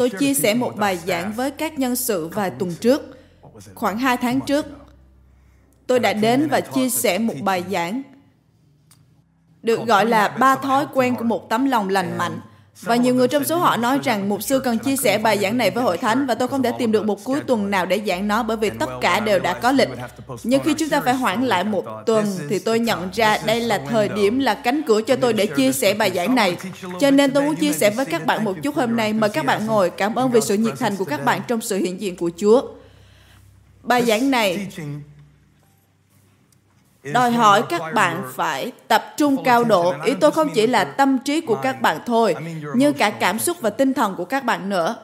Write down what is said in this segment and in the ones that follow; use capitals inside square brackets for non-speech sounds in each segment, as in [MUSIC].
Tôi chia sẻ một bài giảng với các nhân sự vài tuần trước. Khoảng 2 tháng trước, tôi đã đến và chia sẻ một bài giảng được gọi là ba thói quen của một tấm lòng lành mạnh. Và nhiều người trong số họ nói rằng mục sư cần chia sẻ bài giảng này với hội thánh và tôi không thể tìm được một cuối tuần nào để giảng nó bởi vì tất cả đều đã có lịch. Nhưng khi chúng ta phải hoãn lại một tuần thì tôi nhận ra đây là thời điểm là cánh cửa cho tôi để chia sẻ bài giảng này. Cho nên tôi muốn chia sẻ với các bạn một chút hôm nay. Mời các bạn ngồi. Cảm ơn vì sự nhiệt thành của các bạn trong sự hiện diện của Chúa. Bài giảng này đòi hỏi các bạn phải tập trung cao độ. ý tôi không chỉ là tâm trí của các bạn thôi nhưng cả cảm xúc và tinh thần của các bạn nữa.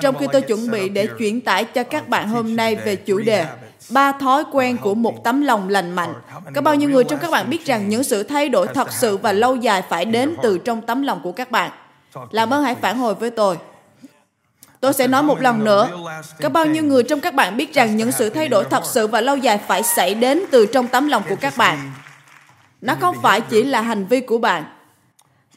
Trong khi tôi chuẩn bị để chuyển tải cho các bạn hôm nay về chủ đề ba thói quen của một tấm lòng lành mạnh. có bao nhiêu người trong các bạn biết rằng những sự thay đổi thật sự và lâu dài phải đến từ trong tấm lòng của các bạn? Làm ơn hãy phản hồi với tôi Tôi sẽ nói một lần nữa, có bao nhiêu người trong các bạn biết rằng những sự thay đổi thật sự và lâu dài phải xảy đến từ trong tấm lòng của các bạn. Nó không phải chỉ là hành vi của bạn.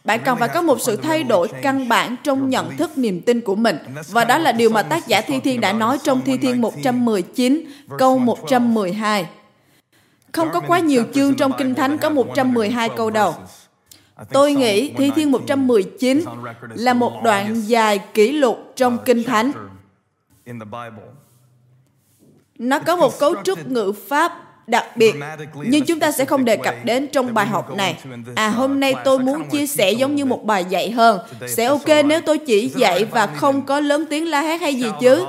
Bạn cần phải có một sự thay đổi căn bản trong nhận thức niềm tin của mình. Và đó là điều mà tác giả Thi Thiên đã nói trong Thi Thiên 119, câu 112. Không có quá nhiều chương trong Kinh Thánh có 112 câu đầu. Tôi nghĩ Thi Thiên 119 là một đoạn dài kỷ lục trong Kinh Thánh. Nó có một cấu trúc ngữ pháp đặc biệt nhưng chúng ta sẽ không đề cập đến trong bài học này. à hôm nay tôi muốn chia sẻ giống như một bài dạy hơn. sẽ ok nếu tôi chỉ dạy và không có lớn tiếng la hét hay gì chứ?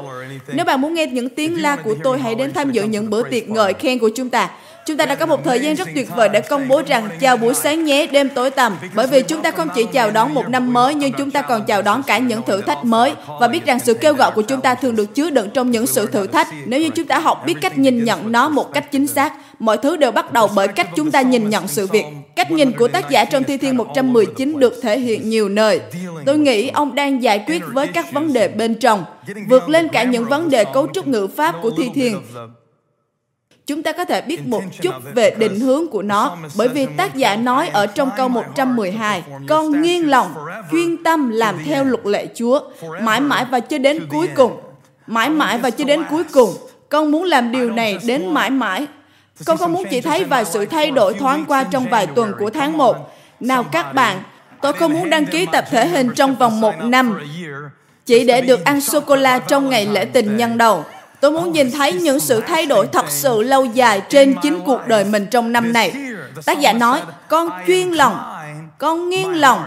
nếu bạn muốn nghe những tiếng la của tôi hãy đến tham dự những bữa tiệc ngợi khen của chúng ta Chúng ta đã có một thời gian rất tuyệt vời để công bố rằng chào buổi sáng nhé, đêm tối tầm. Bởi vì chúng ta không chỉ chào đón một năm mới, nhưng chúng ta còn chào đón cả những thử thách mới. Và biết rằng sự kêu gọi của chúng ta thường được chứa đựng trong những sự thử thách. Nếu như chúng ta học biết cách nhìn nhận nó một cách chính xác, mọi thứ đều bắt đầu bởi cách chúng ta nhìn nhận sự việc. Cách nhìn của tác giả trong Thi Thiên 119 được thể hiện nhiều nơi. Tôi nghĩ ông đang giải quyết với các vấn đề bên trong, vượt lên cả những vấn đề cấu trúc ngữ pháp của Thi Thiên chúng ta có thể biết một chút về định hướng của nó bởi vì tác giả nói ở trong câu 112 con nghiêng lòng chuyên tâm làm theo luật lệ Chúa mãi mãi và cho đến cuối cùng mãi mãi và cho đến cuối cùng. Con muốn làm điều này đến mãi mãi. con không muốn chỉ thấy vài sự thay đổi thoáng qua trong vài tuần của tháng 1 nào các bạn tôi không muốn đăng ký tập thể hình trong vòng một năm. chỉ để được ăn sô cô la trong ngày lễ tình nhân đầu Tôi muốn nhìn thấy những sự thay đổi thật sự lâu dài trên chính cuộc đời mình trong năm này. Tác giả nói, con chuyên lòng, con nghiêng lòng.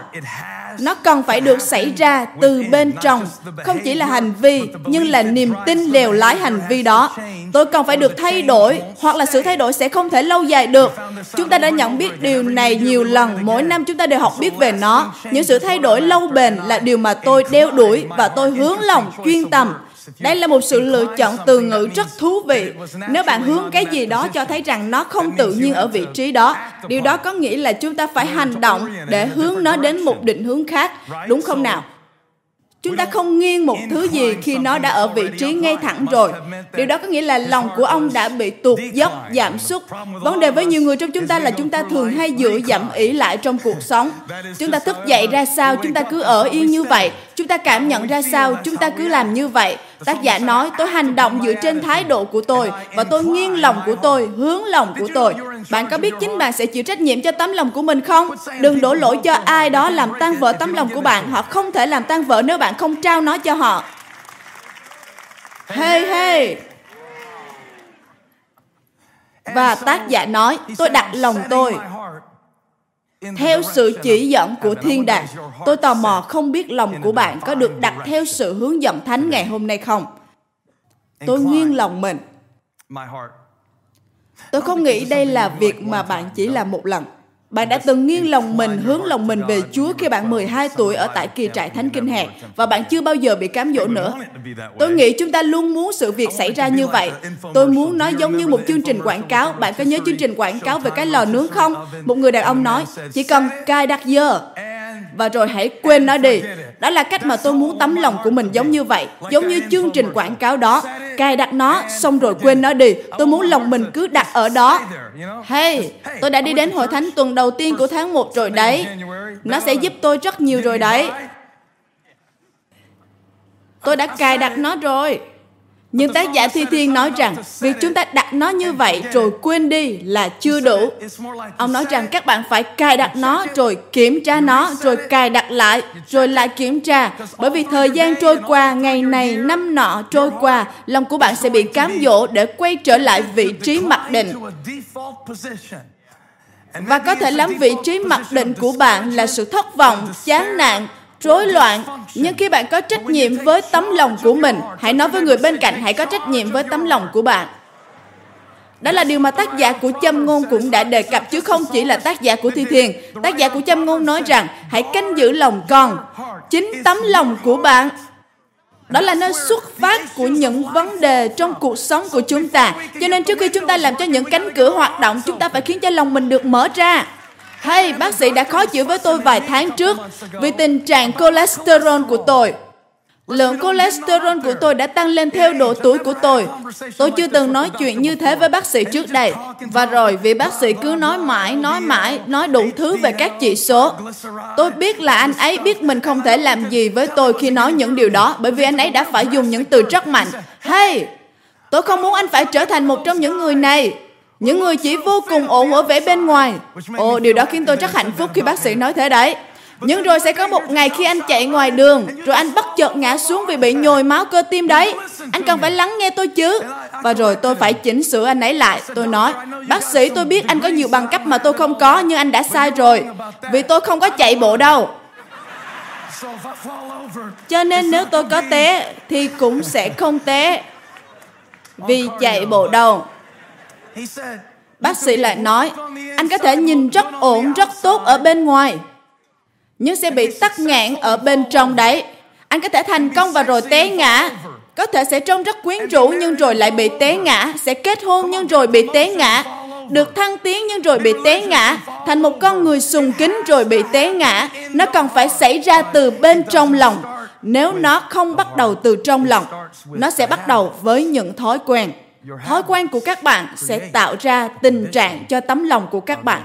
Nó cần phải được xảy ra từ bên trong, không chỉ là hành vi, nhưng là niềm tin lèo lái hành vi đó. Tôi cần phải được thay đổi, hoặc là sự thay đổi sẽ không thể lâu dài được. Chúng ta đã nhận biết điều này nhiều lần, mỗi năm chúng ta đều học biết về nó. Những sự thay đổi lâu bền là điều mà tôi đeo đuổi và tôi hướng lòng chuyên tâm đây là một sự lựa chọn từ ngữ rất thú vị. Nếu bạn hướng cái gì đó cho thấy rằng nó không tự nhiên ở vị trí đó, điều đó có nghĩa là chúng ta phải hành động để hướng nó đến một định hướng khác, đúng không nào? Chúng ta không nghiêng một thứ gì khi nó đã ở vị trí ngay thẳng rồi. Điều đó có nghĩa là lòng của ông đã bị tụt dốc, giảm sút. Vấn đề với nhiều người trong chúng ta là chúng ta thường hay dựa dẫm ý lại trong cuộc [LAUGHS] sống. Chúng ta thức dậy ra sao, chúng ta cứ ở yên như vậy. Chúng ta cảm nhận ra sao, chúng ta cứ làm như vậy. Tác giả nói, tôi hành động dựa trên thái độ của tôi và tôi nghiêng lòng của tôi, hướng lòng của tôi. Bạn có biết chính bạn sẽ chịu trách nhiệm cho tấm lòng của mình không? Đừng đổ lỗi cho ai đó làm tan vỡ tấm lòng của bạn. Họ không thể làm tan vỡ nếu bạn không trao nó cho họ. Hey, hey! Và tác giả nói, tôi đặt lòng tôi theo sự chỉ dẫn của thiên đàng tôi tò mò không biết lòng của bạn có được đặt theo sự hướng dẫn thánh ngày hôm nay không? Tôi nghiêng lòng mình. tôi không nghĩ đây là việc mà bạn chỉ làm một lần bạn đã từng nghiêng lòng mình, hướng lòng mình về Chúa khi bạn 12 tuổi ở tại kỳ trại Thánh Kinh Hè và bạn chưa bao giờ bị cám dỗ nữa. Tôi nghĩ chúng ta luôn muốn sự việc xảy ra như vậy. Tôi muốn nó giống như một chương trình quảng cáo. Bạn có nhớ chương trình quảng cáo về cái lò nướng không? Một người đàn ông nói, chỉ cần cài đặt giờ và rồi hãy quên nó đi. Đó là cách mà tôi muốn tấm lòng của mình giống như vậy, giống như chương trình quảng cáo đó. Cài đặt nó, xong rồi quên nó đi. Tôi muốn lòng mình cứ đặt ở đó. Hey, tôi đã đi đến hội thánh tuần đầu tiên của tháng 1 rồi đấy. Nó sẽ giúp tôi rất nhiều rồi đấy. Tôi đã cài đặt nó rồi. Nhưng tác giả Thi Thiên nói rằng việc chúng ta đặt nó như vậy rồi quên đi là chưa đủ. Ông nói rằng các bạn phải cài đặt nó rồi kiểm tra nó rồi cài đặt lại rồi lại kiểm tra. Bởi vì thời gian trôi qua, ngày này năm nọ trôi qua, lòng của bạn sẽ bị cám dỗ để quay trở lại vị trí mặc định. Và có thể lắm vị trí mặc định của bạn là sự thất vọng, chán nản, rối loạn. Nhưng khi bạn có trách nhiệm với tấm lòng của mình, hãy nói với người bên cạnh hãy có trách nhiệm với tấm lòng của bạn. Đó là điều mà tác giả của châm ngôn cũng đã đề cập chứ không chỉ là tác giả của thi thiền. Tác giả của châm ngôn nói rằng hãy canh giữ lòng con. Chính tấm lòng của bạn đó là nơi xuất phát của những vấn đề trong cuộc sống của chúng ta. Cho nên trước khi chúng ta làm cho những cánh cửa hoạt động, chúng ta phải khiến cho lòng mình được mở ra. Hay, bác sĩ đã khó chịu với tôi vài tháng trước vì tình trạng cholesterol của tôi. Lượng cholesterol của tôi đã tăng lên theo độ tuổi của tôi. Tôi chưa từng nói chuyện như thế với bác sĩ trước đây. Và rồi vì bác sĩ cứ nói mãi, nói mãi, nói đủ thứ về các chỉ số. Tôi biết là anh ấy biết mình không thể làm gì với tôi khi nói những điều đó bởi vì anh ấy đã phải dùng những từ rất mạnh. Hey, tôi không muốn anh phải trở thành một trong những người này. Những người chỉ vô cùng ổn ở vẻ bên ngoài. Ồ, điều đó khiến tôi rất hạnh phúc khi bác sĩ nói thế đấy. Nhưng rồi sẽ có một ngày khi anh chạy ngoài đường, rồi anh bất chợt ngã xuống vì bị nhồi máu cơ tim đấy. Anh cần phải lắng nghe tôi chứ. Và rồi tôi phải chỉnh sửa anh ấy lại. Tôi nói, bác sĩ tôi biết anh có nhiều bằng cấp mà tôi không có, nhưng anh đã sai rồi. Vì tôi không có chạy bộ đâu. Cho nên nếu tôi có té, thì cũng sẽ không té. Vì chạy bộ đâu. Bác sĩ lại nói, anh có thể nhìn rất ổn, rất tốt ở bên ngoài, nhưng sẽ bị tắc nghẽn ở bên trong đấy. Anh có thể thành công và rồi té ngã. Có thể sẽ trông rất quyến rũ nhưng rồi lại bị té ngã. Sẽ kết hôn nhưng rồi bị té ngã. Được thăng tiến nhưng rồi bị té ngã. Thành một con người sùng kính rồi bị té ngã. Nó còn phải xảy ra từ bên trong lòng. Nếu nó không bắt đầu từ trong lòng, nó sẽ bắt đầu với những thói quen thói quen của các bạn sẽ tạo ra tình trạng cho tấm lòng của các bạn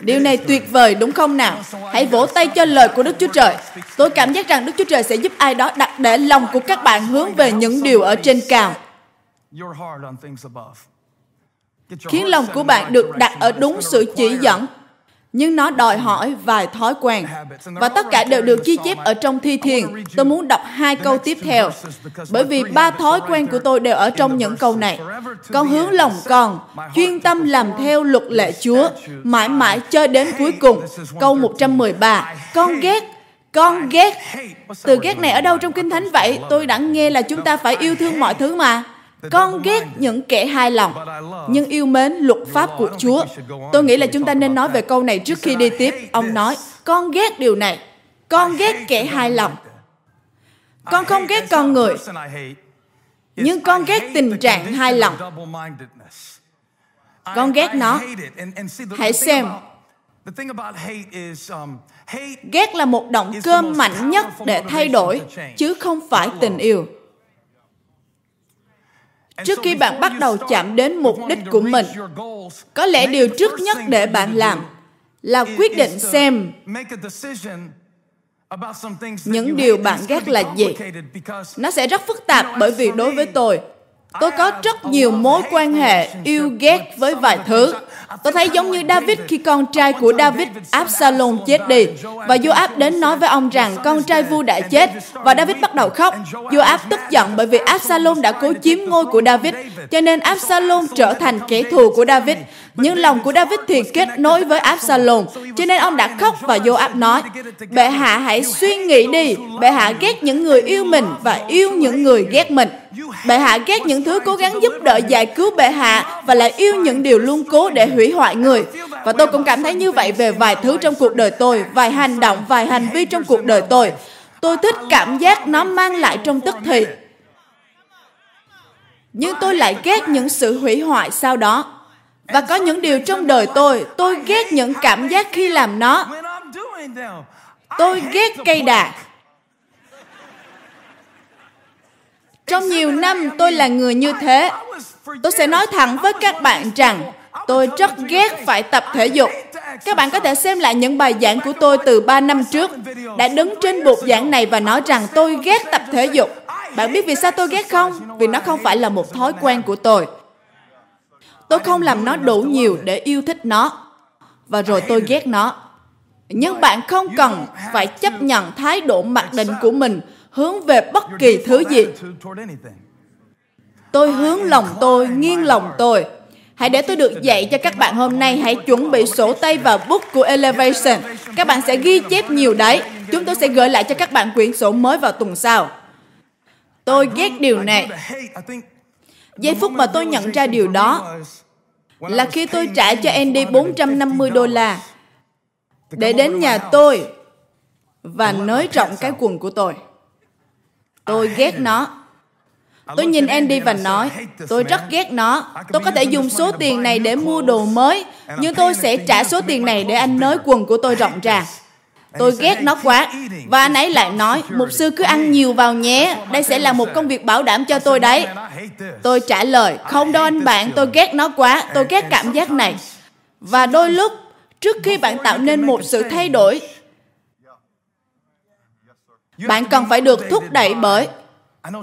Điều này tuyệt vời đúng không nào? Hãy vỗ tay cho lời của Đức Chúa Trời. Tôi cảm giác rằng Đức Chúa Trời sẽ giúp ai đó đặt để lòng của các bạn hướng về những điều ở trên cao. Khiến lòng của bạn được đặt ở đúng sự chỉ dẫn nhưng nó đòi hỏi vài thói quen. Và tất cả đều được ghi chép ở trong thi thiền. tôi muốn đọc hai câu tiếp theo. bởi vì ba thói quen của tôi đều ở trong những câu này. con hướng lòng con chuyên tâm làm theo luật lệ chúa mãi mãi cho đến cuối cùng. câu 113 con ghét con ghét. từ ghét này ở đâu trong kinh thánh vậy? tôi đã nghe là chúng ta phải yêu thương mọi thứ mà con ghét những kẻ hai lòng, nhưng yêu mến luật pháp của Chúa. Tôi nghĩ là chúng ta nên nói về câu này trước khi đi tiếp. Ông nói, con ghét điều này. Con ghét kẻ hai lòng. Con không ghét con người, nhưng con ghét tình trạng hai lòng. Con ghét nó. Hãy xem. Ghét là một động cơ mạnh nhất để thay đổi, chứ không phải tình yêu trước khi bạn bắt đầu chạm đến mục đích của mình có lẽ điều trước nhất để bạn làm là quyết định xem những điều bạn ghét là gì. nó sẽ rất phức tạp bởi vì đối với tôi tôi có rất nhiều mối quan hệ yêu ghét với vài thứ Tôi thấy giống như David khi con trai của David, Absalom chết đi. Và Joab đến nói với ông rằng con trai vua đã chết. Và David bắt đầu khóc. Joab tức giận bởi vì Absalom đã cố chiếm ngôi của David. Cho nên Absalom trở thành kẻ thù của David. Nhưng lòng của David thì kết nối với Absalom. Cho nên ông đã khóc và Joab nói, Bệ hạ hãy suy nghĩ đi. Bệ hạ ghét những người yêu mình và yêu những người ghét mình. Bệ hạ ghét những thứ cố gắng giúp đỡ giải cứu bệ hạ và lại yêu những điều luôn cố để hủy hoại người. Và tôi cũng cảm thấy như vậy về vài thứ trong cuộc đời tôi, vài hành động, vài hành vi trong cuộc đời tôi. Tôi thích cảm giác nó mang lại trong tức thì. Nhưng tôi lại ghét những sự hủy hoại sau đó. Và có những điều trong đời tôi, tôi ghét những cảm giác khi làm nó. Tôi ghét cây đà. Trong nhiều năm tôi là người như thế. Tôi sẽ nói thẳng với các bạn rằng Tôi rất ghét phải tập thể dục. Các bạn có thể xem lại những bài giảng của tôi từ 3 năm trước. Đã đứng trên bục giảng này và nói rằng tôi ghét tập thể dục. Bạn biết vì sao tôi ghét không? Vì nó không phải là một thói quen của tôi. Tôi không làm nó đủ nhiều để yêu thích nó. Và rồi tôi ghét nó. Nhưng bạn không cần phải chấp nhận thái độ mặc định của mình hướng về bất kỳ thứ gì. Tôi hướng lòng tôi, nghiêng lòng tôi. Hãy để tôi được dạy cho các bạn hôm nay. Hãy chuẩn bị sổ tay và bút của Elevation. Các bạn sẽ ghi chép nhiều đấy. Chúng tôi sẽ gửi lại cho các bạn quyển sổ mới vào tuần sau. Tôi ghét điều này. Giây phút mà tôi nhận ra điều đó là khi tôi trả cho Andy 450 đô la để đến nhà tôi và nới rộng cái quần của tôi. Tôi ghét nó. Tôi nhìn Andy và nói, tôi rất ghét nó. Tôi có thể dùng số tiền này để mua đồ mới, nhưng tôi sẽ trả số tiền này để anh nới quần của tôi rộng ra. Tôi ghét nó quá. Và anh ấy lại nói, mục sư cứ ăn nhiều vào nhé. Đây sẽ là một công việc bảo đảm cho tôi đấy. Tôi trả lời, không đâu anh bạn, tôi ghét nó quá. Tôi ghét cảm giác này. Và đôi lúc, trước khi bạn tạo nên một sự thay đổi, bạn cần phải được thúc đẩy bởi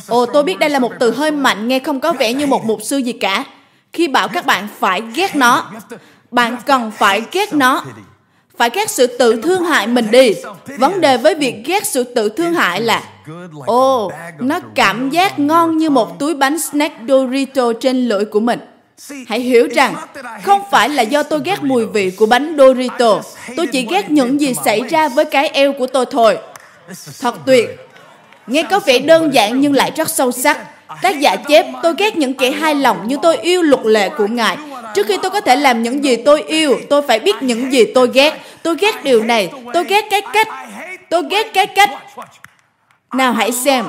Ồ, tôi biết đây là một từ hơi mạnh, nghe không có vẻ như một mục sư gì cả. Khi bảo các bạn phải ghét nó, bạn cần phải ghét nó. Phải ghét sự tự thương hại mình đi. Vấn đề với việc ghét sự tự thương hại là Ồ, nó cảm giác ngon như một túi bánh snack Dorito trên lưỡi của mình. Hãy hiểu rằng, không phải là do tôi ghét mùi vị của bánh Dorito. Tôi chỉ ghét những gì xảy ra với cái eo của tôi thôi. Thật tuyệt. Nghe có vẻ đơn giản nhưng lại rất sâu sắc. Tác giả chép, tôi ghét những kẻ hai lòng như tôi yêu luật lệ của Ngài. Trước khi tôi có thể làm những gì tôi yêu, tôi phải biết những gì tôi ghét. Tôi ghét điều này, tôi ghét cái cách, tôi ghét cái cách. Nào hãy xem.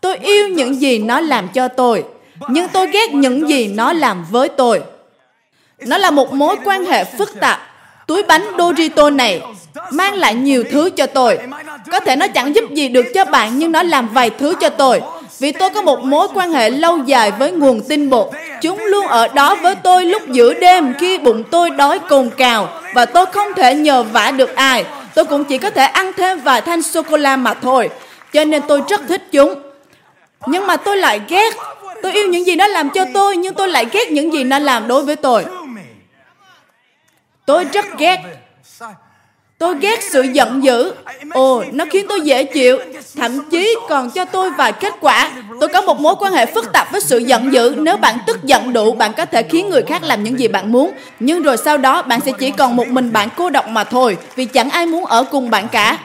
Tôi yêu những gì nó làm cho tôi, nhưng tôi ghét những gì nó làm với tôi. Nó là một mối quan hệ phức tạp. Túi bánh Dorito này mang lại nhiều thứ cho tôi. Có thể nó chẳng giúp gì được cho bạn, nhưng nó làm vài thứ cho tôi. Vì tôi có một mối quan hệ lâu dài với nguồn tinh bột. Chúng luôn ở đó với tôi lúc giữa đêm khi bụng tôi đói cồn cào và tôi không thể nhờ vả được ai. Tôi cũng chỉ có thể ăn thêm vài thanh sô-cô-la mà thôi. Cho nên tôi rất thích chúng. Nhưng mà tôi lại ghét. Tôi yêu những gì nó làm cho tôi, nhưng tôi lại ghét những gì nó làm đối với tôi. Tôi rất ghét Tôi ghét sự giận dữ. Ồ, nó khiến tôi dễ chịu. Thậm chí còn cho tôi vài kết quả. Tôi có một mối quan hệ phức tạp với sự giận dữ. Nếu bạn tức giận đủ, bạn có thể khiến người khác làm những gì bạn muốn. Nhưng rồi sau đó, bạn sẽ chỉ còn một mình bạn cô độc mà thôi. Vì chẳng ai muốn ở cùng bạn cả.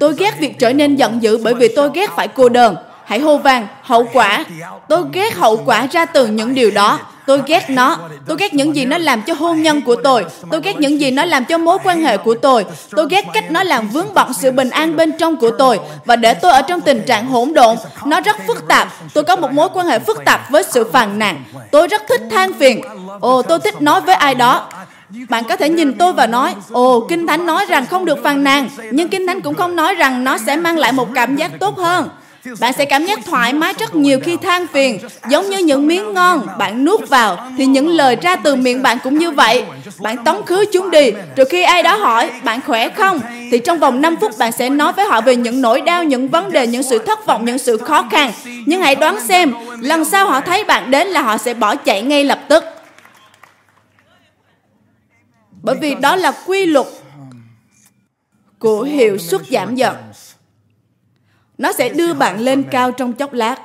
Tôi ghét việc trở nên giận dữ bởi vì tôi ghét phải cô đơn. Hãy hô vang, hậu quả. Tôi ghét hậu quả ra từ những điều đó. Tôi ghét nó. Tôi ghét những gì nó làm cho hôn nhân của tôi. Tôi ghét những gì nó làm cho mối quan hệ của tôi. Tôi ghét cách nó làm vướng bận sự bình an bên trong của tôi và để tôi ở trong tình trạng hỗn độn. Nó rất phức tạp. Tôi có một mối quan hệ phức tạp với sự phàn nàn. Tôi rất thích than phiền. Ồ, tôi thích nói với ai đó. Bạn có thể nhìn tôi và nói, ồ, Kinh Thánh nói rằng không được phàn nàn, nhưng Kinh Thánh cũng không nói rằng nó sẽ mang lại một cảm giác tốt hơn. Bạn sẽ cảm giác thoải mái rất nhiều khi than phiền, giống như những miếng ngon bạn nuốt vào thì những lời ra từ miệng bạn cũng như vậy. Bạn tống khứ chúng đi, rồi khi ai đó hỏi bạn khỏe không thì trong vòng 5 phút bạn sẽ nói với họ về những nỗi đau, những vấn đề, những sự thất vọng, những sự khó khăn. Nhưng hãy đoán xem, lần sau họ thấy bạn đến là họ sẽ bỏ chạy ngay lập tức. Bởi vì đó là quy luật của hiệu suất giảm dần nó sẽ đưa bạn lên cao trong chốc lát.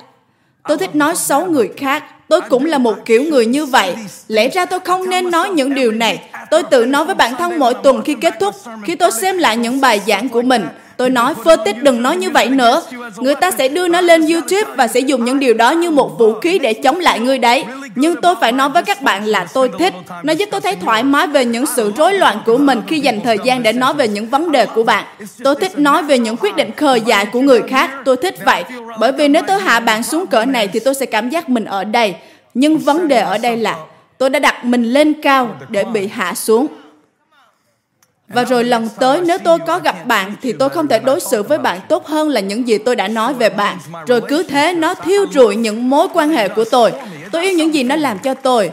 Tôi thích nói xấu người khác. Tôi cũng là một kiểu người như vậy. Lẽ ra tôi không nên nói những điều này. Tôi tự nói với bản thân mỗi tuần khi kết thúc, khi tôi xem lại những bài giảng của mình. Tôi nói, Phơ tích đừng nói như vậy nữa. Người ta sẽ đưa nó lên YouTube và sẽ dùng những điều đó như một vũ khí để chống lại người đấy. Nhưng tôi phải nói với các bạn là tôi thích. Nó giúp tôi thấy thoải mái về những sự rối loạn của mình khi dành thời gian để nói về những vấn đề của bạn. Tôi thích nói về những quyết định khờ dại của người khác. Tôi thích vậy. Bởi vì nếu tôi hạ bạn xuống cỡ này thì tôi sẽ cảm giác mình ở đây. Nhưng vấn đề ở đây là tôi đã đặt mình lên cao để bị hạ xuống. Và rồi lần tới nếu tôi có gặp bạn thì tôi không thể đối xử với bạn tốt hơn là những gì tôi đã nói về bạn. Rồi cứ thế nó thiêu rụi những mối quan hệ của tôi. Tôi yêu những gì nó làm cho tôi.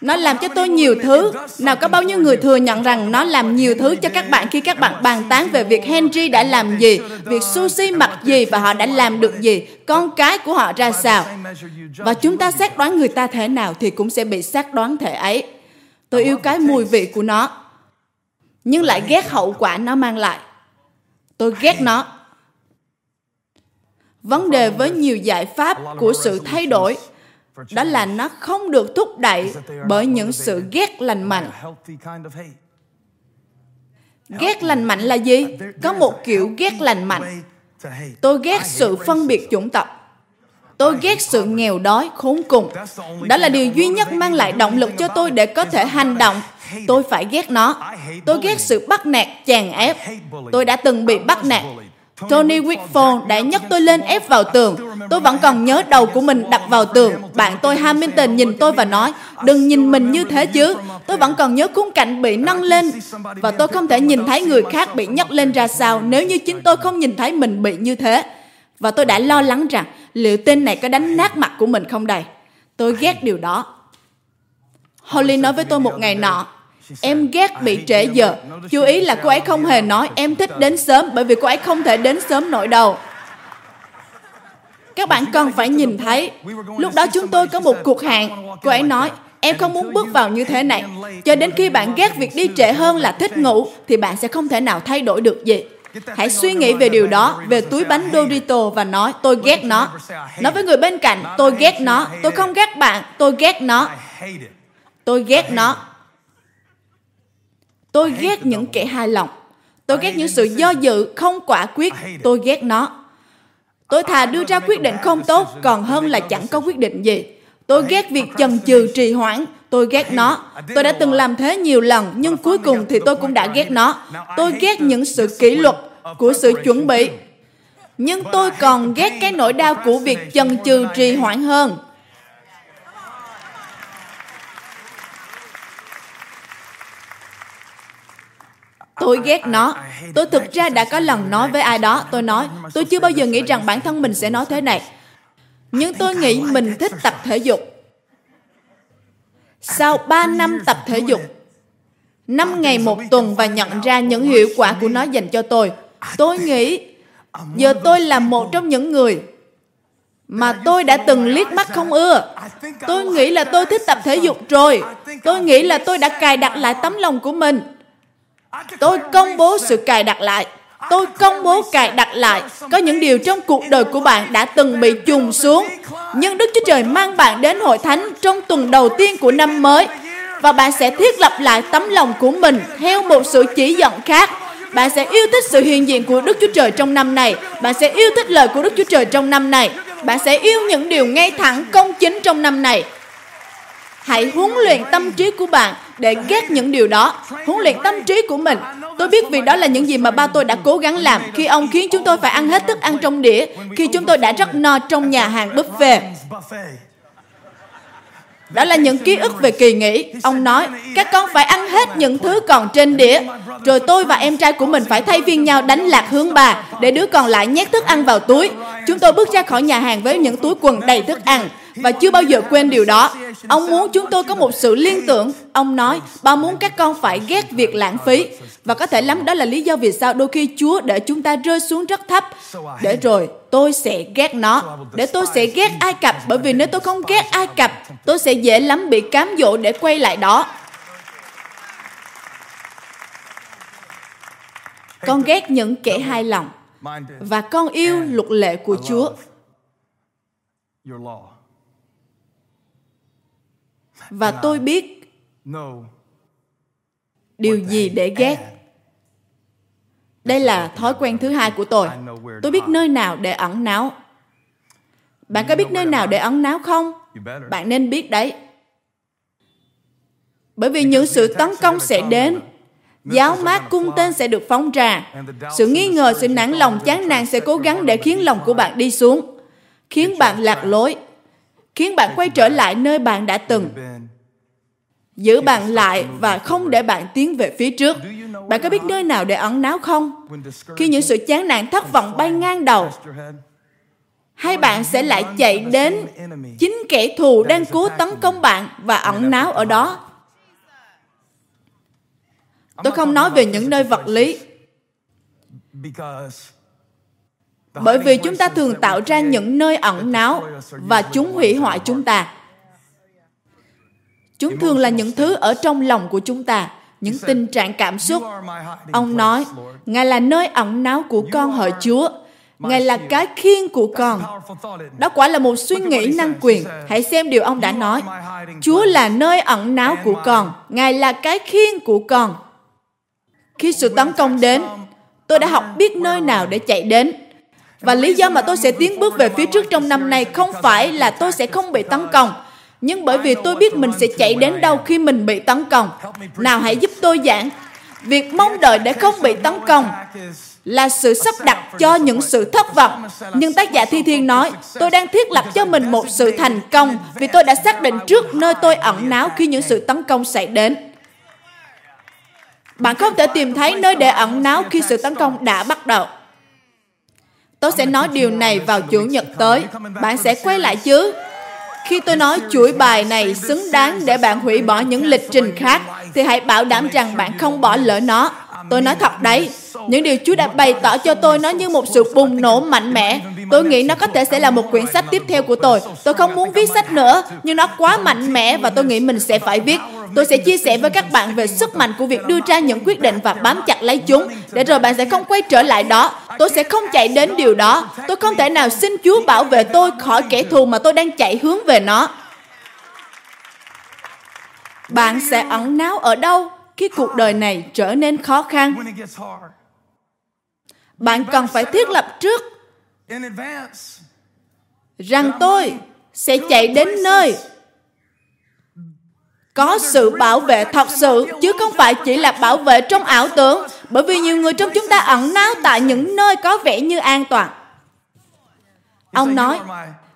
Nó làm cho tôi nhiều thứ. Nào có bao nhiêu người thừa nhận rằng nó làm nhiều thứ cho các bạn khi các bạn bàn tán về việc Henry đã làm gì, việc Susie mặc gì và họ đã làm được gì, con cái của họ ra sao. Và chúng ta xét đoán người ta thế nào thì cũng sẽ bị xét đoán thể ấy. Tôi yêu cái mùi vị của nó, nhưng lại ghét hậu quả nó mang lại. Tôi ghét nó. Vấn đề với nhiều giải pháp của sự thay đổi đó là nó không được thúc đẩy bởi những sự ghét lành mạnh. ghét lành mạnh là gì? Có một kiểu ghét lành mạnh. tôi ghét sự phân biệt chủng tộc. Tôi ghét sự nghèo đói khốn cùng. Đó là điều duy nhất mang lại động lực cho tôi để có thể hành động tôi phải ghét nó tôi ghét sự bắt nạt chèn ép tôi đã từng bị bắt nạt Tony Whitford đã nhấc tôi lên ép vào tường. Tôi vẫn còn nhớ đầu của mình đập vào tường. Bạn tôi Hamilton nhìn tôi và nói, đừng nhìn mình như thế chứ. Tôi vẫn còn nhớ khung cảnh bị nâng lên và tôi không thể nhìn thấy người khác bị nhấc lên ra sao nếu như chính tôi không nhìn thấy mình bị như thế. Và tôi đã lo lắng rằng liệu tên này có đánh nát mặt của mình không đây. Tôi ghét điều đó. Holly nói với tôi một ngày nọ, Em ghét bị trễ giờ. Chú ý là cô ấy không hề nói em thích đến sớm bởi vì cô ấy không thể đến sớm nổi đâu. Các bạn cần phải nhìn thấy, lúc đó chúng tôi có một cuộc hẹn. Cô ấy nói, em không muốn bước vào như thế này. Cho đến khi bạn ghét việc đi trễ hơn là thích ngủ, thì bạn sẽ không thể nào thay đổi được gì. Hãy suy nghĩ về điều đó, về túi bánh Dorito và nói, tôi ghét nó. Nói với người bên cạnh, tôi ghét nó. Tôi không ghét bạn, tôi ghét nó. Tôi ghét nó. Tôi ghét những kẻ hài lòng. Tôi ghét những sự do dự, không quả quyết. Tôi ghét nó. Tôi thà đưa ra quyết định không tốt còn hơn là chẳng có quyết định gì. Tôi ghét việc chần chừ trì hoãn. Tôi ghét nó. Tôi đã từng làm thế nhiều lần, nhưng cuối cùng thì tôi cũng đã ghét nó. Tôi ghét những sự kỷ luật của sự chuẩn bị. Nhưng tôi còn ghét cái nỗi đau của việc chần chừ trì hoãn hơn. Tôi ghét nó. Tôi thực ra đã có lần nói với ai đó, tôi nói, tôi chưa bao giờ nghĩ rằng bản thân mình sẽ nói thế này. Nhưng tôi nghĩ mình thích tập thể dục. Sau 3 năm tập thể dục, 5 ngày một tuần và nhận ra những hiệu quả của nó dành cho tôi, tôi nghĩ giờ tôi là một trong những người mà tôi đã từng liếc mắt không ưa. Tôi nghĩ là tôi thích tập thể dục rồi. Tôi nghĩ là tôi đã cài đặt lại tấm lòng của mình Tôi công bố sự cài đặt lại. Tôi công bố cài đặt lại. Có những điều trong cuộc đời của bạn đã từng bị trùng xuống. Nhưng Đức Chúa Trời mang bạn đến hội thánh trong tuần đầu tiên của năm mới. Và bạn sẽ thiết lập lại tấm lòng của mình theo một sự chỉ dẫn khác. Bạn sẽ yêu thích sự hiện diện của Đức Chúa Trời trong năm này. Bạn sẽ yêu thích lời của Đức Chúa Trời trong năm này. Bạn sẽ yêu những điều ngay thẳng công chính trong năm này. Hãy huấn luyện tâm trí của bạn để ghét những điều đó. Huấn luyện tâm trí của mình. Tôi biết vì đó là những gì mà ba tôi đã cố gắng làm khi ông khiến chúng tôi phải ăn hết thức ăn trong đĩa, khi chúng tôi đã rất no trong nhà hàng buffet. Đó là những ký ức về kỳ nghỉ. Ông nói, các con phải ăn hết những thứ còn trên đĩa. Rồi tôi và em trai của mình phải thay phiên nhau đánh lạc hướng bà, để đứa còn lại nhét thức ăn vào túi. Chúng tôi bước ra khỏi nhà hàng với những túi quần đầy thức ăn và chưa bao giờ quên điều đó. Ông muốn chúng tôi có một sự liên tưởng. Ông nói, ba muốn các con phải ghét việc lãng phí. Và có thể lắm đó là lý do vì sao đôi khi Chúa để chúng ta rơi xuống rất thấp. Để rồi tôi sẽ ghét nó. Để tôi sẽ ghét Ai Cập. Bởi vì nếu tôi không ghét Ai Cập, tôi sẽ dễ lắm bị cám dỗ để quay lại đó. Con ghét những kẻ hài lòng. Và con yêu luật lệ của Chúa và tôi biết điều gì để ghét. đây là thói quen thứ hai của tôi. tôi biết nơi nào để ẩn náu. Bạn có biết nơi nào để ẩn náu không? Bạn nên biết đấy. Bởi vì những sự tấn công sẽ đến. giáo mát cung tên sẽ được phóng ra. Sự nghi ngờ sự nản lòng chán nản sẽ cố gắng để khiến lòng của bạn đi xuống khiến bạn lạc lối khiến bạn quay trở lại nơi bạn đã từng. Giữ bạn lại và không để bạn tiến về phía trước. Bạn có biết nơi nào để ẩn náu không? Khi những sự chán nản thất vọng bay ngang đầu hay bạn sẽ lại chạy đến chính kẻ thù đang cố tấn công bạn và ẩn náu ở đó. Tôi không nói về những nơi vật lý bởi vì chúng ta thường tạo ra những nơi ẩn náu và chúng hủy hoại chúng ta. Chúng thường là những thứ ở trong lòng của chúng ta, những tình trạng cảm xúc. Ông nói, ngài là nơi ẩn náu của con, hỡi chúa. Ngài là cái khiên của con. Đó quả là một suy nghĩ năng quyền. Hãy xem điều ông đã nói. Chúa là nơi ẩn náu của con. Ngài là cái khiên của con. Khi sự tấn công đến, tôi đã học biết nơi nào để chạy đến và lý do mà tôi sẽ tiến bước về phía trước trong năm nay không phải là tôi sẽ không bị tấn công nhưng bởi vì tôi biết mình sẽ chạy đến đâu khi mình bị tấn công nào hãy giúp tôi giảng việc mong đợi để không bị tấn công là sự sắp đặt cho những sự thất vọng. Nhưng tác giả Thi Thiên nói, tôi đang thiết lập cho mình một sự thành công vì tôi đã xác định trước nơi tôi ẩn náu khi những sự tấn công xảy đến. Bạn không thể tìm thấy nơi để ẩn náu khi sự tấn công đã bắt đầu. Tôi sẽ nói điều này vào Chủ nhật tới. Bạn sẽ quay lại chứ? Khi tôi nói chuỗi bài này xứng đáng để bạn hủy bỏ những lịch trình khác, thì hãy bảo đảm rằng bạn không bỏ lỡ nó. Tôi nói thật đấy, những điều Chúa đã bày tỏ cho tôi nó như một sự bùng nổ mạnh mẽ. Tôi nghĩ nó có thể sẽ là một quyển sách tiếp theo của tôi. Tôi không muốn viết sách nữa, nhưng nó quá mạnh mẽ và tôi nghĩ mình sẽ phải viết. Tôi sẽ chia sẻ với các bạn về sức mạnh của việc đưa ra những quyết định và bám chặt lấy chúng, để rồi bạn sẽ không quay trở lại đó. Tôi sẽ không chạy đến điều đó. Tôi không thể nào xin Chúa bảo vệ tôi khỏi kẻ thù mà tôi đang chạy hướng về nó. Bạn sẽ ẩn náu ở đâu khi cuộc đời này trở nên khó khăn? Bạn cần phải thiết lập trước. Rằng tôi sẽ chạy đến nơi. Có sự bảo vệ thật sự chứ không phải chỉ là bảo vệ trong ảo tưởng bởi vì nhiều người trong chúng ta ẩn náu tại những nơi có vẻ như an toàn. Ông nói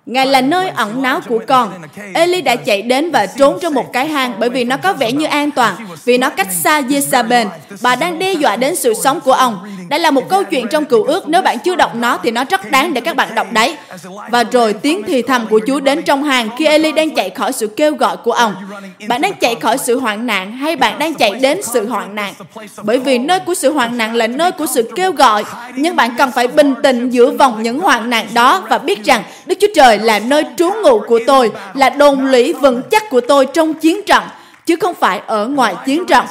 Ngài là nơi ẩn náu của con. Eli đã chạy đến và trốn trong một cái hang bởi vì nó có vẻ như an toàn, vì nó cách xa Jezabel. Bà đang đe dọa đến sự sống của ông. Đây là một câu chuyện trong cựu ước. Nếu bạn chưa đọc nó thì nó rất đáng để các bạn đọc đấy. Và rồi tiếng thì thầm của Chúa đến trong hàng khi Eli đang chạy khỏi sự kêu gọi của ông. Bạn đang chạy khỏi sự hoạn nạn hay bạn đang chạy đến sự hoạn nạn? Bởi vì nơi của sự hoạn nạn là nơi của sự kêu gọi. Nhưng bạn cần phải bình tĩnh giữa vòng những hoạn nạn đó và biết rằng Đức Chúa Trời là nơi trú ngụ của tôi, là đồn lũy vững chắc của tôi trong chiến trận, chứ không phải ở ngoài chiến trận.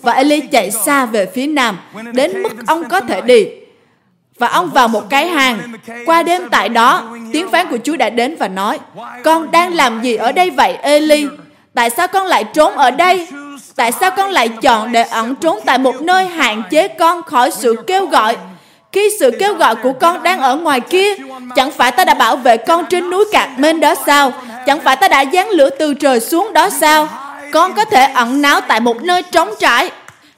Và Eli chạy xa về phía nam, đến mức ông có thể đi. Và ông vào một cái hang. Qua đêm tại đó, tiếng phán của Chúa đã đến và nói, Con đang làm gì ở đây vậy, Eli? Tại sao con lại trốn ở đây? Tại sao con lại chọn để ẩn trốn tại một nơi hạn chế con khỏi sự kêu gọi? Khi sự kêu gọi của con đang ở ngoài kia, chẳng phải ta đã bảo vệ con trên núi Cạc Mên đó sao? Chẳng phải ta đã giáng lửa từ trời xuống đó sao? Con có thể ẩn náu tại một nơi trống trải.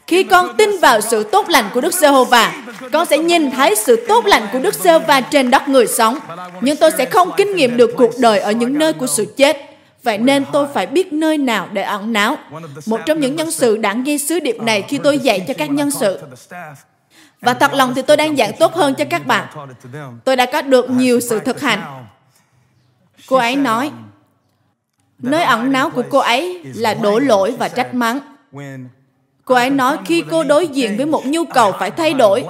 Khi con tin vào sự tốt lành của Đức Giê-hô-va, con sẽ nhìn thấy sự tốt lành của Đức Giê-hô-va trên đất người sống. Nhưng tôi sẽ không kinh nghiệm được cuộc đời ở những nơi của sự chết. Vậy nên tôi phải biết nơi nào để ẩn náu. Một trong những nhân sự đã ghi sứ điệp này khi tôi dạy cho các nhân sự và thật lòng thì tôi đang giảng tốt hơn cho các bạn. Tôi đã có được nhiều sự thực hành. Cô ấy nói, nơi ẩn náu của cô ấy là đổ lỗi và trách mắng. Cô ấy nói khi cô đối diện với một nhu cầu phải thay đổi,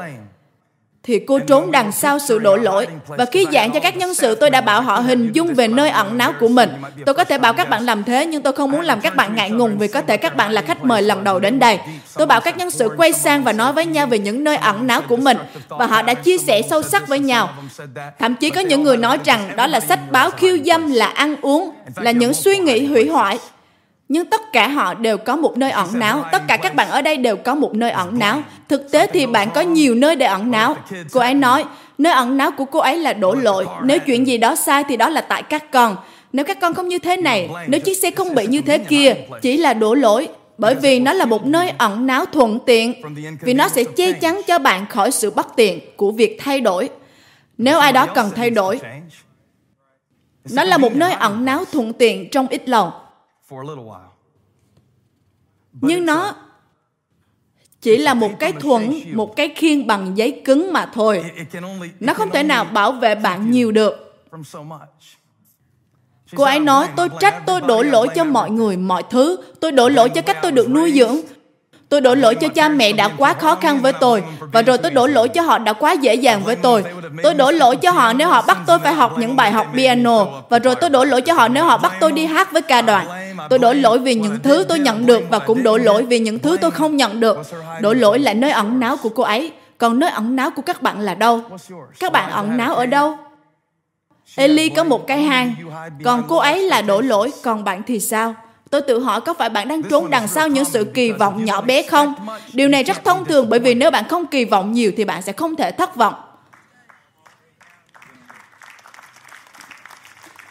thì cô trốn đằng sau sự đổ lỗi. Và khi giảng cho các nhân sự, tôi đã bảo họ hình dung về nơi ẩn náu của mình. Tôi có thể bảo các bạn làm thế, nhưng tôi không muốn làm các bạn ngại ngùng vì có thể các bạn là khách mời lần đầu đến đây. Tôi bảo các nhân sự quay sang và nói với nhau về những nơi ẩn náu của mình. Và họ đã chia sẻ sâu sắc với nhau. Thậm chí có những người nói rằng đó là sách báo khiêu dâm là ăn uống, là những suy nghĩ hủy hoại nhưng tất cả họ đều có một nơi ẩn náu. tất cả các bạn ở đây đều có một nơi ẩn náu. thực tế thì bạn có nhiều nơi để ẩn náu. cô ấy nói nơi ẩn náu của cô ấy là đổ lỗi. nếu chuyện gì đó sai thì đó là tại các con. Nếu các con không như thế này nếu chiếc xe không bị như thế kia chỉ là đổ lỗi. Bởi vì nó là một nơi ẩn náu thuận tiện vì nó sẽ che chắn cho bạn khỏi sự bất tiện của việc thay đổi. Nếu ai đó cần thay đổi nó là một nơi ẩn náu thuận tiện trong ít lâu nhưng nó chỉ là một cái thuẫn, một cái khiên bằng giấy cứng mà thôi. Nó không thể nào bảo vệ bạn nhiều được. Cô ấy nói, tôi trách tôi đổ lỗi cho mọi người, mọi thứ. Tôi đổ lỗi cho cách tôi được nuôi dưỡng. Tôi đổ lỗi cho cha mẹ đã quá khó khăn với tôi và rồi tôi đổ lỗi cho họ đã quá dễ dàng với tôi. Tôi đổ lỗi cho họ nếu họ bắt tôi phải học những bài học piano và rồi tôi đổ lỗi cho họ nếu họ bắt tôi đi hát với ca đoàn. Tôi đổ lỗi vì những thứ tôi nhận được và cũng đổ lỗi vì những thứ tôi không nhận được. Đổ lỗi là nơi ẩn náu của cô ấy. Còn nơi ẩn náu của các bạn là đâu? Các bạn ẩn náu ở đâu? Eli có một cái hang, còn cô ấy là đổ lỗi, còn bạn thì sao? Tôi tự hỏi có phải bạn đang trốn đằng sau những sự kỳ vọng nhỏ bé không? Điều này rất thông thường bởi vì nếu bạn không kỳ vọng nhiều thì bạn sẽ không thể thất vọng.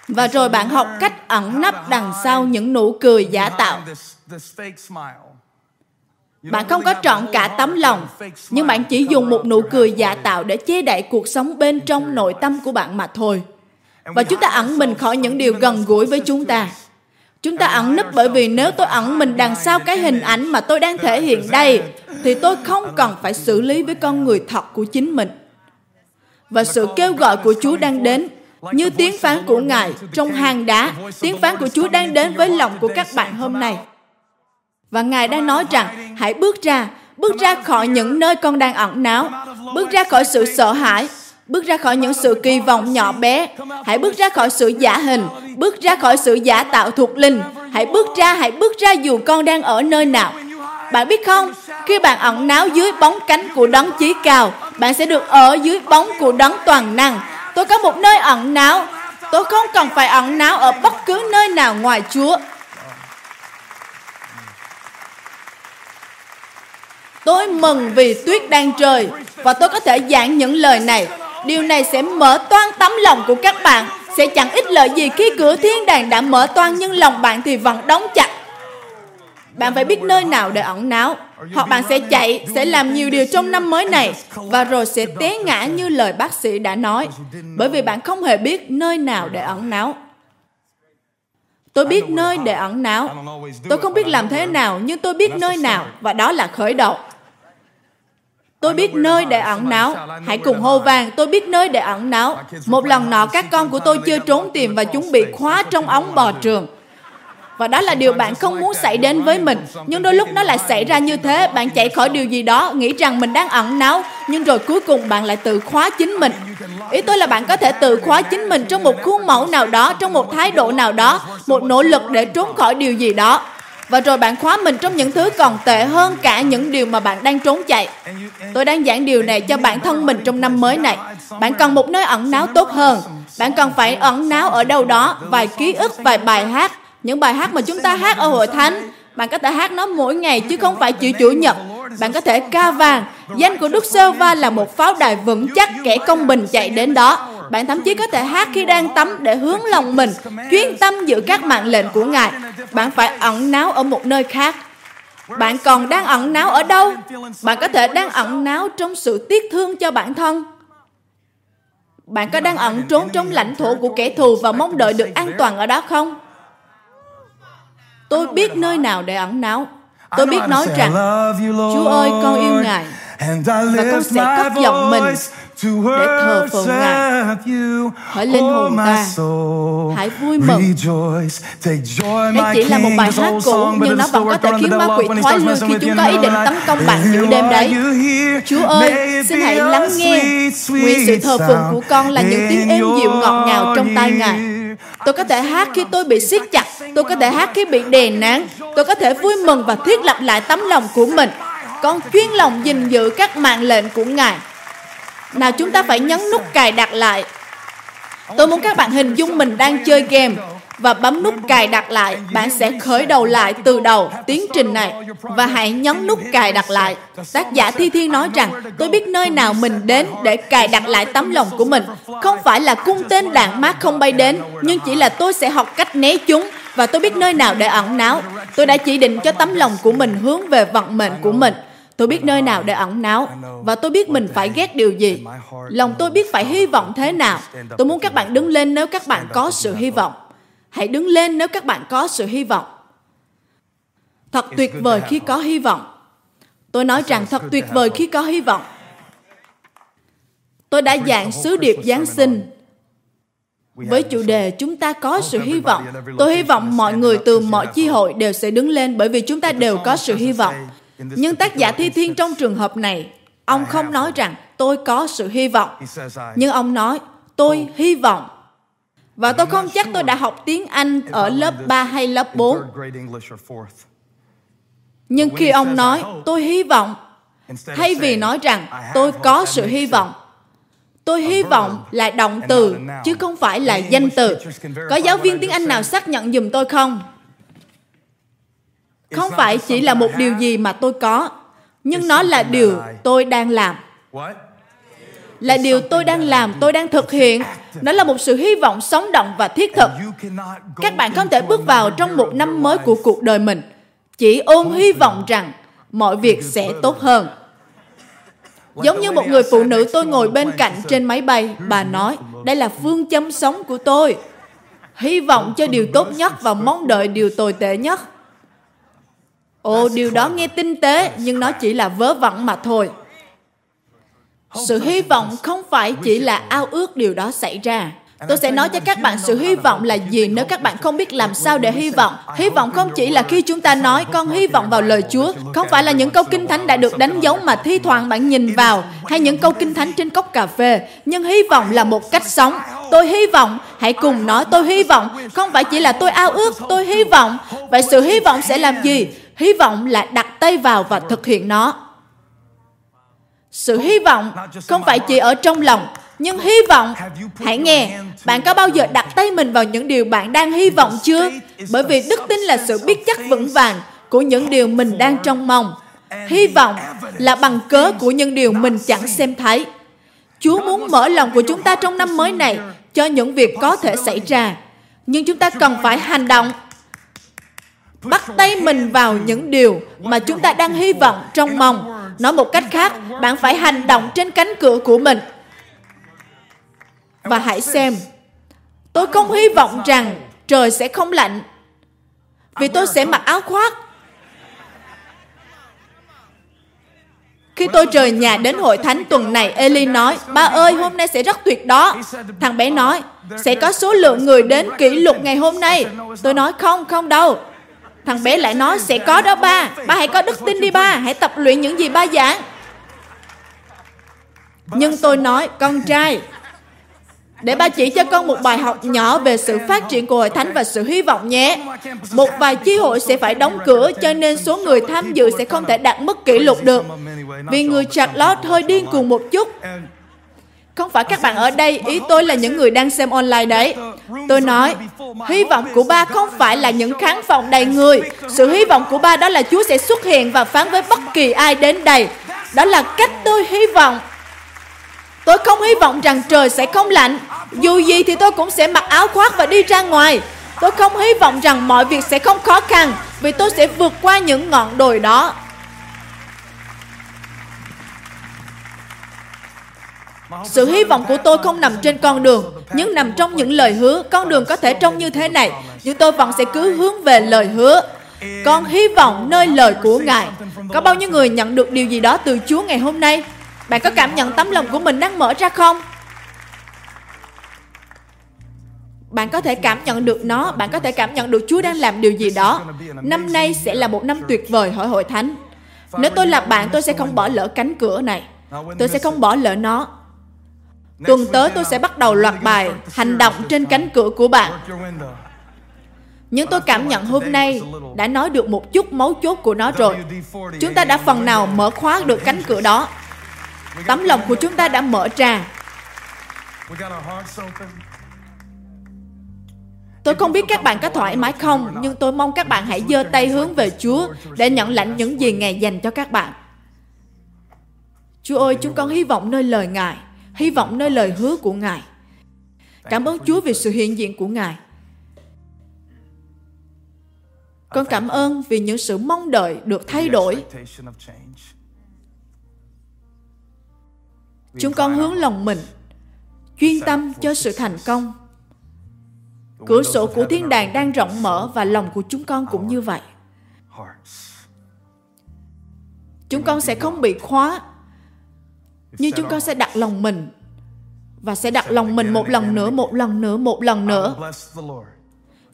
Và rồi bạn học cách ẩn nấp đằng sau những nụ cười giả tạo. Bạn không có trọn cả tấm lòng, nhưng bạn chỉ dùng một nụ cười giả tạo để che đậy cuộc sống bên trong nội tâm của bạn mà thôi. Và chúng ta ẩn mình khỏi những điều gần gũi với chúng ta. Chúng ta ẩn nấp bởi vì nếu tôi ẩn mình đằng sau cái hình ảnh mà tôi đang thể hiện đây, thì tôi không cần phải xử lý với con người thật của chính mình. Và sự kêu gọi của Chúa đang đến như tiếng phán của Ngài trong hang đá, tiếng phán của Chúa đang đến với lòng của các bạn hôm nay. Và Ngài đang nói rằng, hãy bước ra, bước ra khỏi những nơi con đang ẩn náu, bước ra khỏi sự sợ hãi, bước ra khỏi những sự kỳ vọng nhỏ bé. Hãy bước ra khỏi sự giả hình. Bước ra khỏi sự giả tạo thuộc linh. Hãy bước ra, hãy bước ra dù con đang ở nơi nào. Bạn biết không? Khi bạn ẩn náu dưới bóng cánh của đấng chí cao, bạn sẽ được ở dưới bóng của đấng toàn năng. Tôi có một nơi ẩn náu. Tôi không cần phải ẩn náu ở bất cứ nơi nào ngoài chúa. Tôi mừng vì tuyết đang rơi và tôi có thể giảng những lời này. Điều này sẽ mở toan tấm lòng của các bạn. Sẽ chẳng ích lợi gì khi cửa thiên đàng đã mở toan Nhưng lòng bạn thì vẫn đóng chặt. Bạn phải biết nơi nào để ẩn náu. Hoặc bạn sẽ chạy, sẽ làm nhiều điều trong năm mới này. Và rồi sẽ té ngã như lời bác sĩ đã nói. Bởi vì bạn không hề biết nơi nào để ẩn náu. Tôi biết nơi để ẩn náu. Tôi không biết làm thế nào Nhưng tôi biết nơi nào. Và đó là khởi đầu. Tôi biết nơi để ẩn náu. Hãy cùng hô vàng, tôi biết nơi để ẩn náu. Một lần nọ các con của tôi chưa trốn tìm và chúng bị khóa trong ống bò trường. Và đó là điều bạn không muốn xảy đến với mình. Nhưng đôi lúc nó lại xảy ra như thế. Bạn chạy khỏi điều gì đó, nghĩ rằng mình đang ẩn náu. Nhưng rồi cuối cùng bạn lại tự khóa chính mình. Ý tôi là bạn có thể tự khóa chính mình trong một khuôn mẫu nào đó, trong một thái độ nào đó, một nỗ lực để trốn khỏi điều gì đó và rồi bạn khóa mình trong những thứ còn tệ hơn cả những điều mà bạn đang trốn chạy. Tôi đang giảng điều này cho bản thân mình trong năm mới này. Bạn cần một nơi ẩn náu tốt hơn. Bạn cần phải ẩn náu ở đâu đó, vài ký ức, vài bài hát. Những bài hát mà chúng ta hát ở hội thánh, bạn có thể hát nó mỗi ngày chứ không phải chỉ chủ nhật. Bạn có thể ca vàng. Danh của Đức Sơ Va là một pháo đài vững chắc kẻ công bình chạy đến đó. Bạn thậm chí có thể hát khi đang tắm để hướng lòng mình, chuyên tâm giữ các mạng lệnh của Ngài. Bạn phải ẩn náu ở một nơi khác. Bạn còn đang ẩn náu ở đâu? Bạn có thể đang ẩn náu trong sự tiếc thương cho bản thân. Bạn có đang ẩn trốn trong lãnh thổ của kẻ thù và mong đợi được an toàn ở đó không? Tôi biết nơi nào để ẩn náu. Tôi biết nói rằng, Chúa ơi, con yêu Ngài và con sẽ cất giọng mình để thờ phượng Ngài. Hỡi linh hồn ta, hãy vui mừng. Đây chỉ là một bài hát cũ, nhưng nó vẫn có thể khiến ma quỷ thoái lui khi chúng có ý định tấn công bạn giữa đêm đấy. Chúa ơi, xin hãy lắng nghe. Nguyện sự thờ phượng của con là những tiếng êm dịu ngọt ngào trong tai Ngài. Tôi có thể hát khi tôi bị siết chặt. Tôi có thể hát khi bị đè nén. Tôi có thể vui mừng và thiết lập lại tấm lòng của mình. Con chuyên lòng gìn giữ các mạng lệnh của Ngài. Nào, chúng ta phải nhấn nút cài đặt lại. Tôi muốn các bạn hình dung mình đang chơi game và bấm nút cài đặt lại, bạn sẽ khởi đầu lại từ đầu tiến trình này và hãy nhấn nút cài đặt lại. Tác giả Thi Thiên nói rằng, tôi biết nơi nào mình đến để cài đặt lại tấm lòng của mình. Không phải là cung tên đạn mát không bay đến, nhưng chỉ là tôi sẽ học cách né chúng và tôi biết nơi nào để ẩn náu. Tôi đã chỉ định cho tấm lòng của mình hướng về vận mệnh của mình. Tôi biết nơi nào để ẩn náu và tôi biết mình phải ghét điều gì. Lòng tôi biết phải hy vọng thế nào. Tôi muốn các bạn đứng lên nếu các bạn có sự hy vọng. Hãy đứng lên nếu các bạn có sự hy vọng. Thật tuyệt vời khi có hy vọng. Tôi nói rằng thật tuyệt vời khi có hy vọng. Tôi đã dạng sứ điệp Giáng sinh. Với chủ đề chúng ta có sự hy vọng. tôi hy vọng mọi người từ mọi chi hội đều sẽ đứng lên bởi vì chúng ta đều có sự hy vọng. nhưng tác giả thi thiên trong trường hợp này ông không nói rằng tôi có sự hy vọng. Nhưng ông nói tôi hy vọng và tôi không chắc tôi đã học tiếng Anh ở lớp 3 hay lớp 4. Nhưng khi ông nói, tôi hy vọng, thay vì nói rằng tôi có sự hy vọng, tôi hy vọng là động từ, chứ không phải là danh từ. Có giáo viên tiếng Anh nào xác nhận dùm tôi không? Không phải chỉ là một điều gì mà tôi có, nhưng nó là điều tôi đang làm là điều tôi đang làm, tôi đang thực hiện. Nó là một sự hy vọng sống động và thiết thực. Các bạn không thể bước vào trong một năm mới của cuộc đời mình chỉ ôm hy vọng rằng mọi việc sẽ tốt hơn. Giống như một người phụ nữ tôi ngồi bên cạnh trên máy bay, bà nói, đây là phương châm sống của tôi. Hy vọng cho điều tốt nhất và mong đợi điều tồi tệ nhất. Ồ, điều đó nghe tinh tế, nhưng nó chỉ là vớ vẩn mà thôi sự hy vọng không phải chỉ là ao ước điều đó xảy ra. Tôi sẽ nói cho các bạn, sự hy vọng là gì nếu các bạn không biết làm sao để hy vọng. Hy vọng không chỉ là khi chúng ta nói con hy vọng vào lời chúa, không phải là những câu kinh thánh đã được đánh dấu mà thi thoảng bạn nhìn vào, hay những câu kinh thánh trên cốc cà phê. Nhưng hy vọng là một cách sống. Tôi hy vọng, hãy cùng nói tôi hy vọng. Không phải chỉ là tôi ao ước, tôi hy vọng. Vậy sự hy vọng sẽ làm gì? Hy vọng là đặt tay vào và thực hiện nó sự hy vọng không phải chỉ ở trong lòng, nhưng hy vọng, hãy nghe, bạn có bao giờ đặt tay mình vào những điều bạn đang hy vọng chưa? Bởi vì đức tin là sự biết chắc vững vàng của những điều mình đang trông mong. Hy vọng là bằng cớ của những điều mình chẳng xem thấy. Chúa muốn mở lòng của chúng ta trong năm mới này cho những việc có thể xảy ra. Nhưng chúng ta cần phải hành động bắt tay mình vào những điều mà chúng ta đang hy vọng trong mong nói một cách khác bạn phải hành động trên cánh cửa của mình và hãy xem tôi không hy vọng rằng trời sẽ không lạnh vì tôi sẽ mặc áo khoác Khi tôi rời nhà đến hội thánh tuần này, Eli nói, ba ơi, hôm nay sẽ rất tuyệt đó. Thằng bé nói, sẽ có số lượng người đến kỷ lục ngày hôm nay. Tôi nói, không, không đâu. Thằng bé lại nói, sẽ có đó ba Ba hãy có đức tin đi ba Hãy tập luyện những gì ba giảng Nhưng tôi nói, con trai, để ba chỉ cho con một bài học nhỏ về sự phát triển của hội thánh và sự hy vọng nhé. Một vài chi hội sẽ phải đóng cửa, cho nên số người tham dự sẽ không thể đạt mức kỷ lục được. Vì người Charlotte hơi điên cuồng một chút không phải các bạn ở đây, ý tôi là những người đang xem online đấy. Tôi nói, hy vọng của ba không phải là những khán phòng đầy người. Sự hy vọng của ba đó là Chúa sẽ xuất hiện và phán với bất kỳ ai đến đây. Đó là cách tôi hy vọng. Tôi không hy vọng rằng trời sẽ không lạnh. Dù gì thì tôi cũng sẽ mặc áo khoác và đi ra ngoài. Tôi không hy vọng rằng mọi việc sẽ không khó khăn vì tôi sẽ vượt qua những ngọn đồi đó. Sự hy vọng của tôi không nằm trên con đường, nhưng nằm trong những lời hứa. Con đường có thể trông như thế này, nhưng tôi vẫn sẽ cứ hướng về lời hứa. Con hy vọng nơi lời của Ngài. Có bao nhiêu người nhận được điều gì đó từ Chúa ngày hôm nay? Bạn có cảm nhận tấm lòng của mình đang mở ra không? Bạn có thể cảm nhận được nó, bạn có thể cảm nhận được Chúa đang làm điều gì đó. Năm nay sẽ là một năm tuyệt vời hỏi hội thánh. Nếu tôi là bạn, tôi sẽ không bỏ lỡ cánh cửa này. Tôi sẽ không bỏ lỡ nó. Tuần tới tôi sẽ bắt đầu loạt bài hành động trên cánh cửa của bạn. Nhưng tôi cảm nhận hôm nay đã nói được một chút mấu chốt của nó rồi. Chúng ta đã phần nào mở khóa được cánh cửa đó. Tấm lòng của chúng ta đã mở ra. Tôi không biết các bạn có thoải mái không, nhưng tôi mong các bạn hãy giơ tay hướng về Chúa để nhận lãnh những gì Ngài dành cho các bạn. Chúa ơi, chúng con hy vọng nơi lời Ngài hy vọng nơi lời hứa của Ngài. Cảm ơn Chúa vì sự hiện diện của Ngài. Con cảm ơn vì những sự mong đợi được thay đổi. Chúng con hướng lòng mình, chuyên tâm cho sự thành công. Cửa sổ của thiên đàng đang rộng mở và lòng của chúng con cũng như vậy. Chúng con sẽ không bị khóa nhưng chúng con sẽ đặt lòng mình và sẽ đặt lòng mình một lần nữa, một lần nữa, một lần nữa.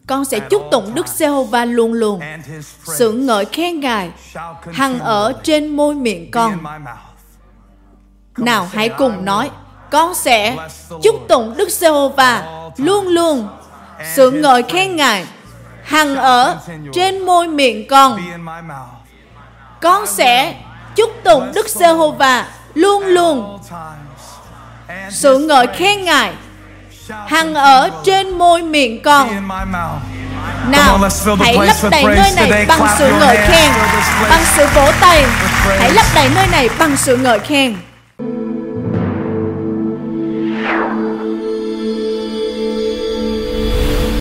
Con sẽ chúc tụng Đức Giê-hô-va luôn luôn. Sự ngợi khen Ngài hằng ở trên môi miệng con. Nào hãy cùng nói, con sẽ chúc tụng Đức Giê-hô-va luôn luôn. Sự ngợi khen Ngài hằng ở trên môi miệng con. Con sẽ chúc tụng Đức Giê-hô-va luôn luôn. Sự ngợi khen Ngài hằng ở trên môi miệng con. Nào, hãy lấp đầy nơi này bằng sự ngợi khen, bằng sự vỗ tay. Hãy lấp đầy nơi này bằng sự ngợi khen.